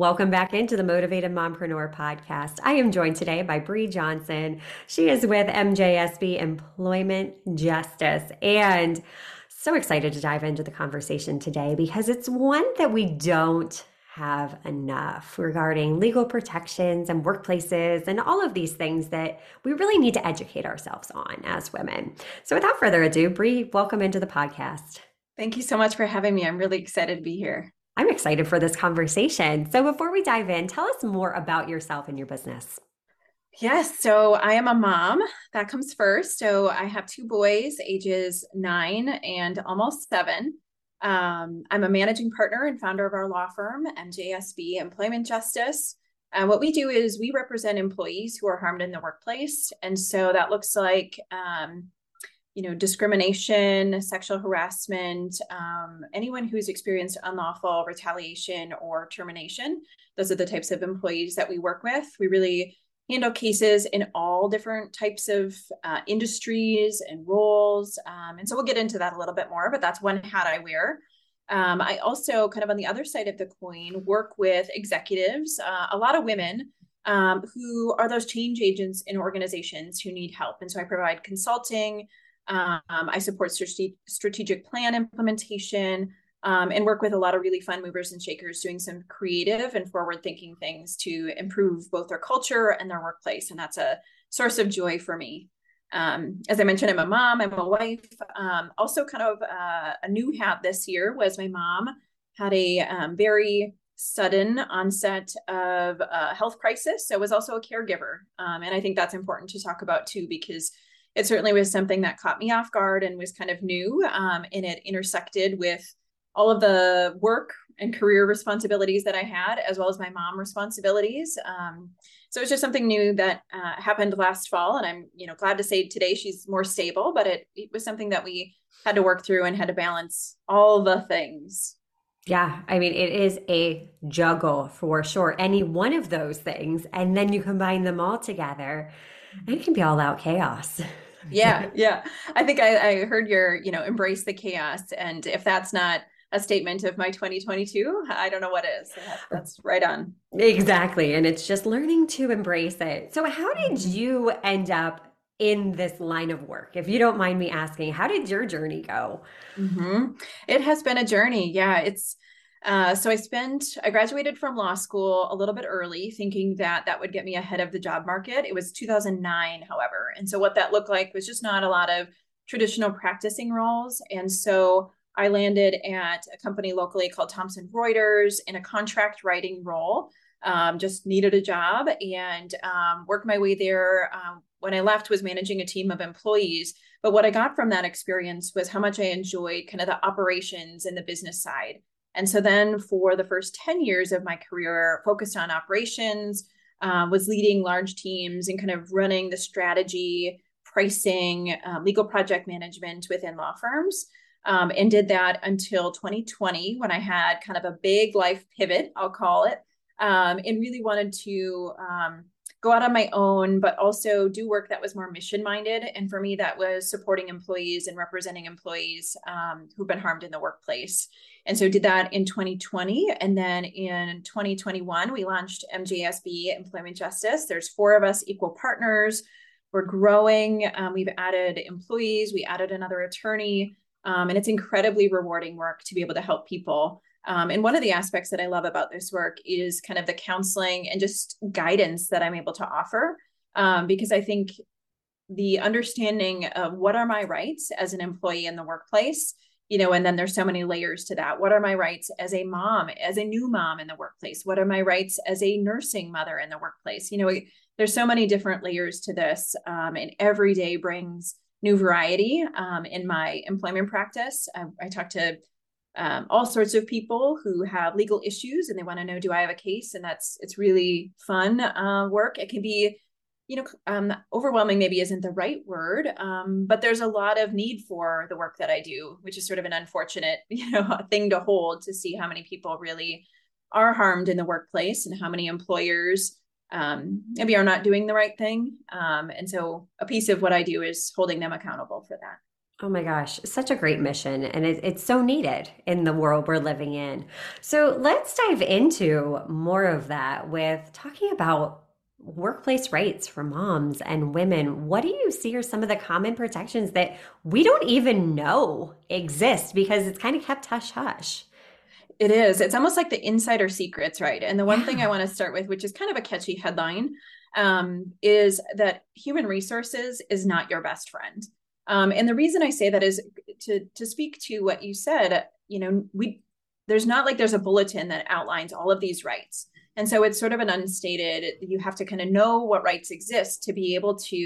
Welcome back into the Motivated Mompreneur podcast. I am joined today by Bree Johnson. She is with MJSB Employment Justice and so excited to dive into the conversation today because it's one that we don't have enough regarding legal protections and workplaces and all of these things that we really need to educate ourselves on as women. So without further ado, Bree, welcome into the podcast. Thank you so much for having me. I'm really excited to be here. I'm excited for this conversation. So, before we dive in, tell us more about yourself and your business. Yes, so I am a mom. That comes first. So, I have two boys, ages nine and almost seven. Um, I'm a managing partner and founder of our law firm, MJSB Employment Justice. And what we do is we represent employees who are harmed in the workplace. And so that looks like um, you know, discrimination, sexual harassment, um, anyone who's experienced unlawful retaliation or termination. Those are the types of employees that we work with. We really handle cases in all different types of uh, industries and roles. Um, and so we'll get into that a little bit more, but that's one hat I wear. Um, I also, kind of on the other side of the coin, work with executives, uh, a lot of women um, who are those change agents in organizations who need help. And so I provide consulting, um, I support strategic plan implementation um, and work with a lot of really fun movers and shakers doing some creative and forward thinking things to improve both their culture and their workplace. And that's a source of joy for me. Um, as I mentioned, I'm a mom, I'm a wife. Um, also, kind of uh, a new hat this year was my mom had a um, very sudden onset of a health crisis. So was also a caregiver. Um, and I think that's important to talk about too, because it certainly was something that caught me off guard and was kind of new. Um, and it intersected with all of the work and career responsibilities that I had, as well as my mom responsibilities. Um, so it's just something new that uh, happened last fall, and I'm you know glad to say today she's more stable. But it it was something that we had to work through and had to balance all the things. Yeah, I mean, it is a juggle for sure. Any one of those things, and then you combine them all together it can be all out chaos. yeah, yeah. I think I, I heard your, you know, embrace the chaos. And if that's not a statement of my 2022, I don't know what is. That's right on. Exactly. And it's just learning to embrace it. So, how did mm-hmm. you end up in this line of work? If you don't mind me asking, how did your journey go? Mm-hmm. It has been a journey. Yeah. It's, uh, so I spent, I graduated from law school a little bit early, thinking that that would get me ahead of the job market. It was 2009, however. And so what that looked like was just not a lot of traditional practicing roles. And so I landed at a company locally called Thomson Reuters in a contract writing role. Um, just needed a job and um, worked my way there. Um, when I left, was managing a team of employees. But what I got from that experience was how much I enjoyed kind of the operations and the business side. And so then for the first 10 years of my career, focused on operations, uh, was leading large teams and kind of running the strategy, pricing, uh, legal project management within law firms. Um, and did that until 2020 when I had kind of a big life pivot, I'll call it, um, and really wanted to um, go out on my own, but also do work that was more mission minded. And for me, that was supporting employees and representing employees um, who've been harmed in the workplace. And so did that in 2020. And then in 2021, we launched MJSB Employment Justice. There's four of us equal partners. We're growing. Um, we've added employees. We added another attorney. Um, and it's incredibly rewarding work to be able to help people um, and one of the aspects that I love about this work is kind of the counseling and just guidance that I'm able to offer. Um, because I think the understanding of what are my rights as an employee in the workplace, you know, and then there's so many layers to that. What are my rights as a mom, as a new mom in the workplace? What are my rights as a nursing mother in the workplace? You know, there's so many different layers to this, um, and every day brings new variety um, in my employment practice. I, I talk to um, all sorts of people who have legal issues and they want to know do i have a case and that's it's really fun uh, work it can be you know, um, overwhelming maybe isn't the right word, um, but there's a lot of need for the work that I do, which is sort of an unfortunate, you know, thing to hold to see how many people really are harmed in the workplace and how many employers um, maybe are not doing the right thing. Um, and so a piece of what I do is holding them accountable for that. Oh my gosh, such a great mission. And it, it's so needed in the world we're living in. So let's dive into more of that with talking about workplace rights for moms and women. What do you see are some of the common protections that we don't even know exist because it's kind of kept hush hush? It is. It's almost like the insider secrets, right? And the one yeah. thing I want to start with, which is kind of a catchy headline, um, is that human resources is not your best friend. Um, and the reason I say that is to to speak to what you said. You know, we there's not like there's a bulletin that outlines all of these rights. And so it's sort of an unstated, you have to kind of know what rights exist to be able to,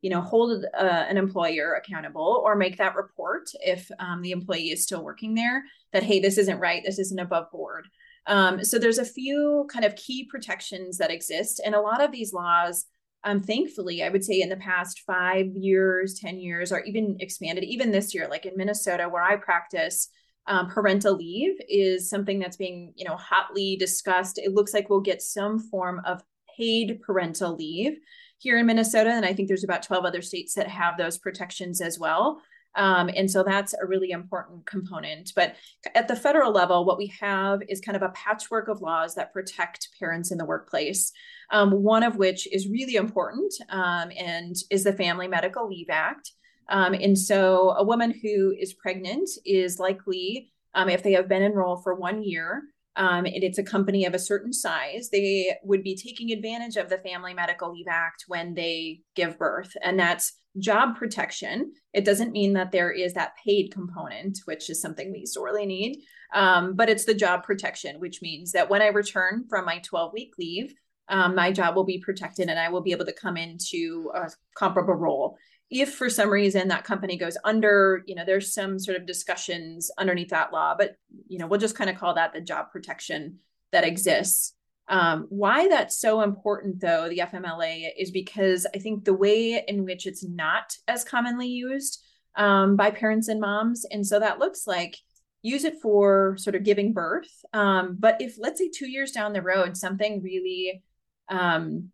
you know, hold uh, an employer accountable or make that report if um, the employee is still working there that, hey, this isn't right, this isn't above board. Um, so there's a few kind of key protections that exist. And a lot of these laws, um, thankfully, I would say in the past five years, 10 years, or even expanded, even this year, like in Minnesota, where I practice, um, parental leave is something that's being you know hotly discussed. It looks like we'll get some form of paid parental leave here in minnesota and i think there's about 12 other states that have those protections as well um, and so that's a really important component but at the federal level what we have is kind of a patchwork of laws that protect parents in the workplace um, one of which is really important um, and is the family medical leave act um, and so a woman who is pregnant is likely, um, if they have been enrolled for one year, um, and it's a company of a certain size, they would be taking advantage of the Family Medical Leave Act when they give birth. And that's job protection. It doesn't mean that there is that paid component, which is something we sorely need, um, but it's the job protection, which means that when I return from my 12 week leave, um, my job will be protected and I will be able to come into a comparable role if for some reason that company goes under you know there's some sort of discussions underneath that law but you know we'll just kind of call that the job protection that exists um, why that's so important though the fmla is because i think the way in which it's not as commonly used um, by parents and moms and so that looks like use it for sort of giving birth um, but if let's say two years down the road something really um,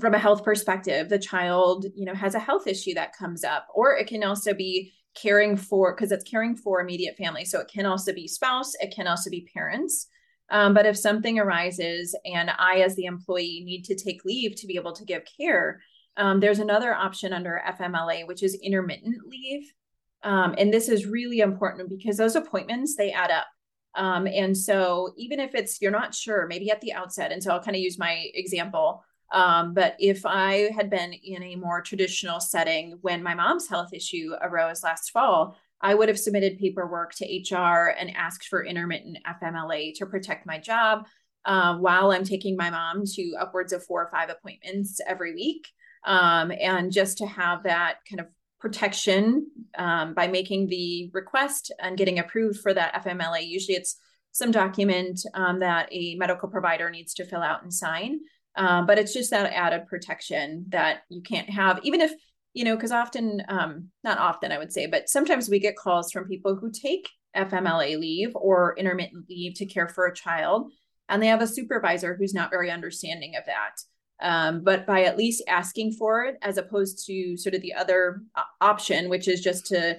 from a health perspective the child you know has a health issue that comes up or it can also be caring for because it's caring for immediate family so it can also be spouse it can also be parents um, but if something arises and i as the employee need to take leave to be able to give care um, there's another option under fmla which is intermittent leave. Um, and this is really important because those appointments they add up. Um, and so even if it's you're not sure maybe at the outset and so i'll kind of use my example um, but if I had been in a more traditional setting when my mom's health issue arose last fall, I would have submitted paperwork to HR and asked for intermittent FMLA to protect my job uh, while I'm taking my mom to upwards of four or five appointments every week. Um, and just to have that kind of protection um, by making the request and getting approved for that FMLA. Usually it's some document um, that a medical provider needs to fill out and sign. Um, but it's just that added protection that you can't have, even if, you know, because often, um, not often, I would say, but sometimes we get calls from people who take FMLA leave or intermittent leave to care for a child, and they have a supervisor who's not very understanding of that. Um, but by at least asking for it, as opposed to sort of the other uh, option, which is just to,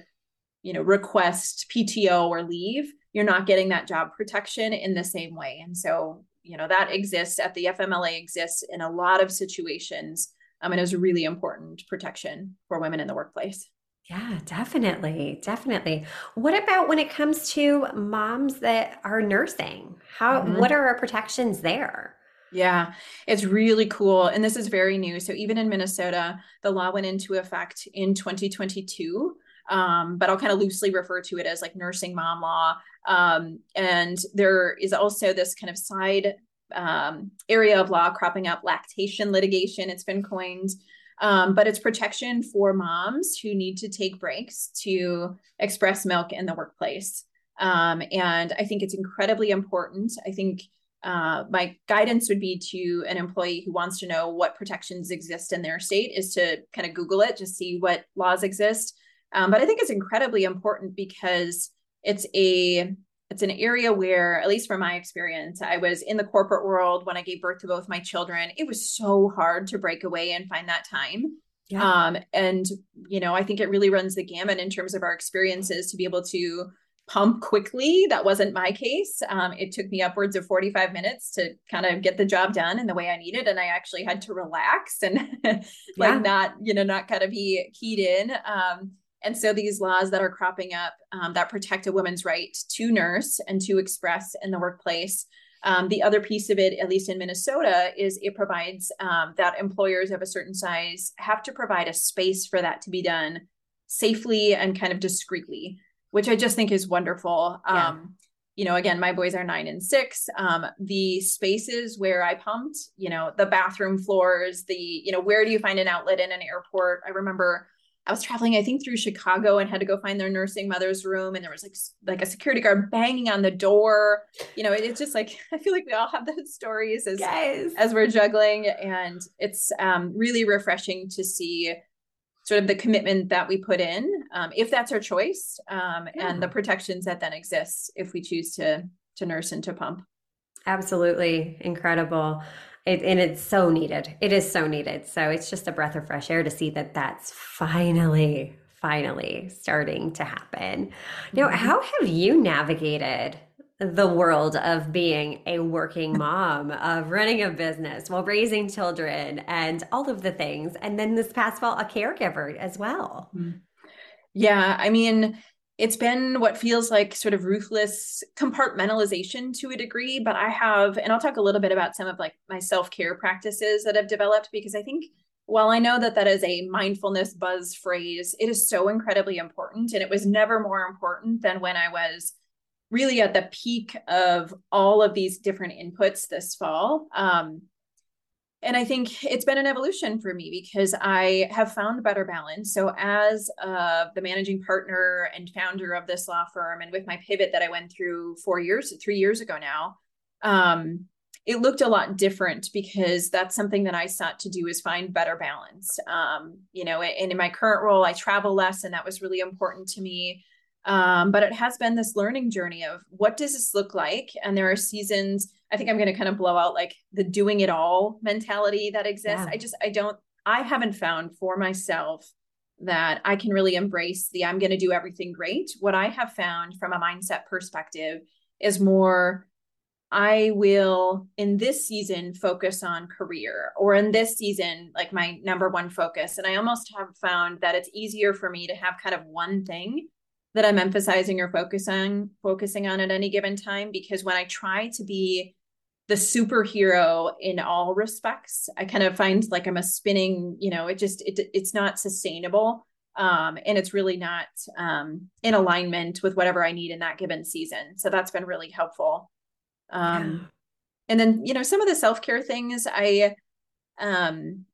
you know, request PTO or leave, you're not getting that job protection in the same way. And so you know that exists at the fmla exists in a lot of situations um, and is a really important protection for women in the workplace yeah, definitely. Definitely. What about when it comes to moms that are nursing? How mm-hmm. what are our protections there? Yeah, it's really cool. And this is very new. So even in Minnesota, the law went into effect in 2022. Um, but I'll kind of loosely refer to it as like nursing mom law. Um, and there is also this kind of side um, area of law cropping up lactation litigation, it's been coined. Um, but it's protection for moms who need to take breaks to express milk in the workplace. Um, and I think it's incredibly important. I think uh, my guidance would be to an employee who wants to know what protections exist in their state is to kind of Google it, to see what laws exist. Um, but I think it's incredibly important because it's a it's an area where, at least from my experience, I was in the corporate world when I gave birth to both my children. It was so hard to break away and find that time. Yeah. Um, and you know, I think it really runs the gamut in terms of our experiences to be able to pump quickly. That wasn't my case. Um, it took me upwards of 45 minutes to kind of get the job done in the way I needed. And I actually had to relax and like yeah. not, you know, not kind of be keyed in. Um, and so these laws that are cropping up um, that protect a woman's right to nurse and to express in the workplace. Um, the other piece of it, at least in Minnesota, is it provides um, that employers of a certain size have to provide a space for that to be done safely and kind of discreetly which I just think is wonderful. Yeah. Um, you know, again, my boys are nine and six. Um, the spaces where I pumped, you know, the bathroom floors, the, you know, where do you find an outlet in an airport? I remember I was traveling, I think, through Chicago and had to go find their nursing mother's room, and there was like like a security guard banging on the door. You know, it, it's just like I feel like we all have those stories as yes. as we're juggling, and it's um, really refreshing to see sort of the commitment that we put in, um, if that's our choice, um, yeah. and the protections that then exist if we choose to to nurse and to pump. Absolutely incredible. It, and it's so needed. It is so needed. So it's just a breath of fresh air to see that that's finally, finally starting to happen. Now, mm-hmm. how have you navigated the world of being a working mom, of running a business while raising children and all of the things. And then this past fall, a caregiver as well. Mm-hmm. Yeah. I mean, it's been what feels like sort of ruthless compartmentalization to a degree, but I have, and I'll talk a little bit about some of like my self care practices that I've developed because I think while I know that that is a mindfulness buzz phrase, it is so incredibly important. And it was never more important than when I was really at the peak of all of these different inputs this fall. Um, and I think it's been an evolution for me because I have found better balance. So, as uh, the managing partner and founder of this law firm, and with my pivot that I went through four years, three years ago now, um, it looked a lot different because that's something that I sought to do is find better balance. Um, you know, and in my current role, I travel less, and that was really important to me. Um, but it has been this learning journey of what does this look like? And there are seasons, I think I'm going to kind of blow out like the doing it all mentality that exists. Yeah. I just, I don't, I haven't found for myself that I can really embrace the I'm going to do everything great. What I have found from a mindset perspective is more I will in this season focus on career or in this season like my number one focus and I almost have found that it's easier for me to have kind of one thing that I'm emphasizing or focusing focusing on at any given time because when I try to be the superhero in all respects, I kind of find like I'm a spinning, you know, it just it it's not sustainable. Um, and it's really not um, in alignment with whatever I need in that given season. So that's been really helpful. Um, yeah. And then, you know, some of the self care things I um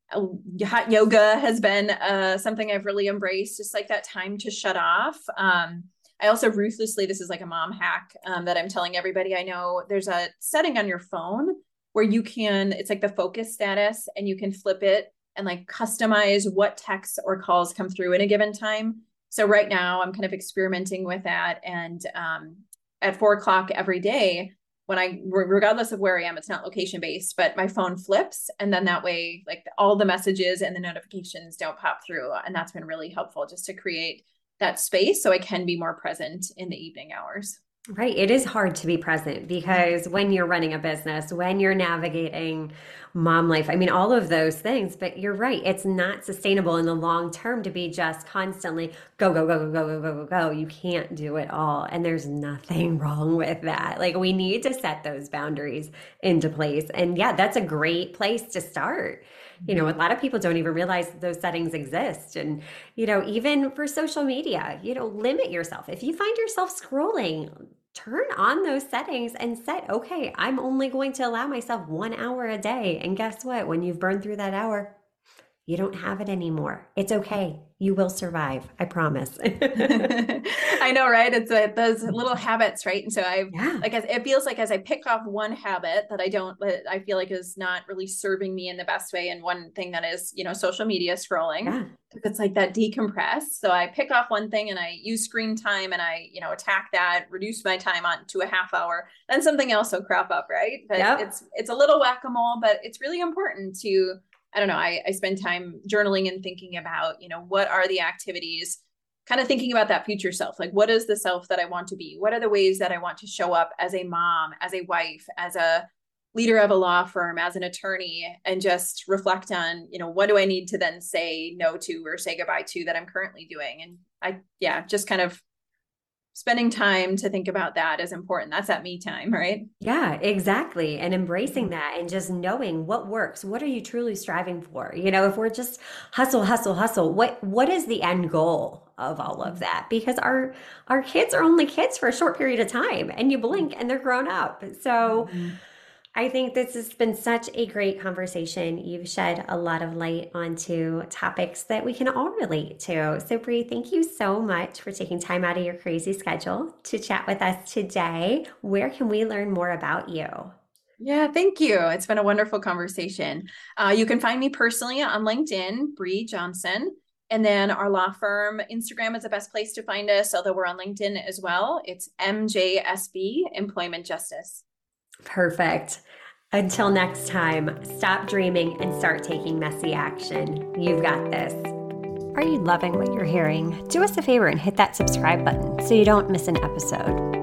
hot yoga has been uh, something I've really embraced, just like that time to shut off. Um, I also ruthlessly, this is like a mom hack um, that I'm telling everybody I know. There's a setting on your phone where you can, it's like the focus status, and you can flip it and like customize what texts or calls come through in a given time. So right now, I'm kind of experimenting with that. And um, at four o'clock every day, when I, regardless of where I am, it's not location based, but my phone flips. And then that way, like all the messages and the notifications don't pop through. And that's been really helpful just to create that space so I can be more present in the evening hours. Right. It is hard to be present mm-hmm. because when you're running a business, when you're navigating mom life, I mean, all of those things, but you're right. It's not sustainable in the long term to be just constantly go, go, go, go, go, go, go, go, go. You can't do it all. And there's nothing wrong with that. Like, we need to set those boundaries into place. And yeah, that's a great place to start you know a lot of people don't even realize those settings exist and you know even for social media you know limit yourself if you find yourself scrolling turn on those settings and set okay i'm only going to allow myself one hour a day and guess what when you've burned through that hour you don't have it anymore. It's okay. You will survive. I promise. I know, right? It's a, those mm. little habits, right? And so I, yeah. like, as, it feels like as I pick off one habit that I don't, that I feel like is not really serving me in the best way, and one thing that is, you know, social media scrolling. Yeah. It's like that decompress. So I pick off one thing and I use screen time and I, you know, attack that, reduce my time on to a half hour. Then something else will crop up, right? But Yep. it's it's a little whack a mole, but it's really important to I don't know, I, I spend time journaling and thinking about, you know, what are the activities, kind of thinking about that future self. Like, what is the self that I want to be? What are the ways that I want to show up as a mom, as a wife, as a leader of a law firm, as an attorney, and just reflect on, you know, what do I need to then say no to or say goodbye to that I'm currently doing? And I, yeah, just kind of spending time to think about that is important. That's that me time, right? Yeah, exactly. And embracing mm-hmm. that and just knowing what works. What are you truly striving for? You know, if we're just hustle, hustle, hustle, what what is the end goal of all of mm-hmm. that? Because our our kids are only kids for a short period of time and you blink mm-hmm. and they're grown up. So I think this has been such a great conversation. You've shed a lot of light onto topics that we can all relate to. So, Bree, thank you so much for taking time out of your crazy schedule to chat with us today. Where can we learn more about you? Yeah, thank you. It's been a wonderful conversation. Uh, you can find me personally on LinkedIn, Bree Johnson. And then our law firm Instagram is the best place to find us, although we're on LinkedIn as well. It's MJSB Employment Justice. Perfect. Until next time, stop dreaming and start taking messy action. You've got this. Are you loving what you're hearing? Do us a favor and hit that subscribe button so you don't miss an episode.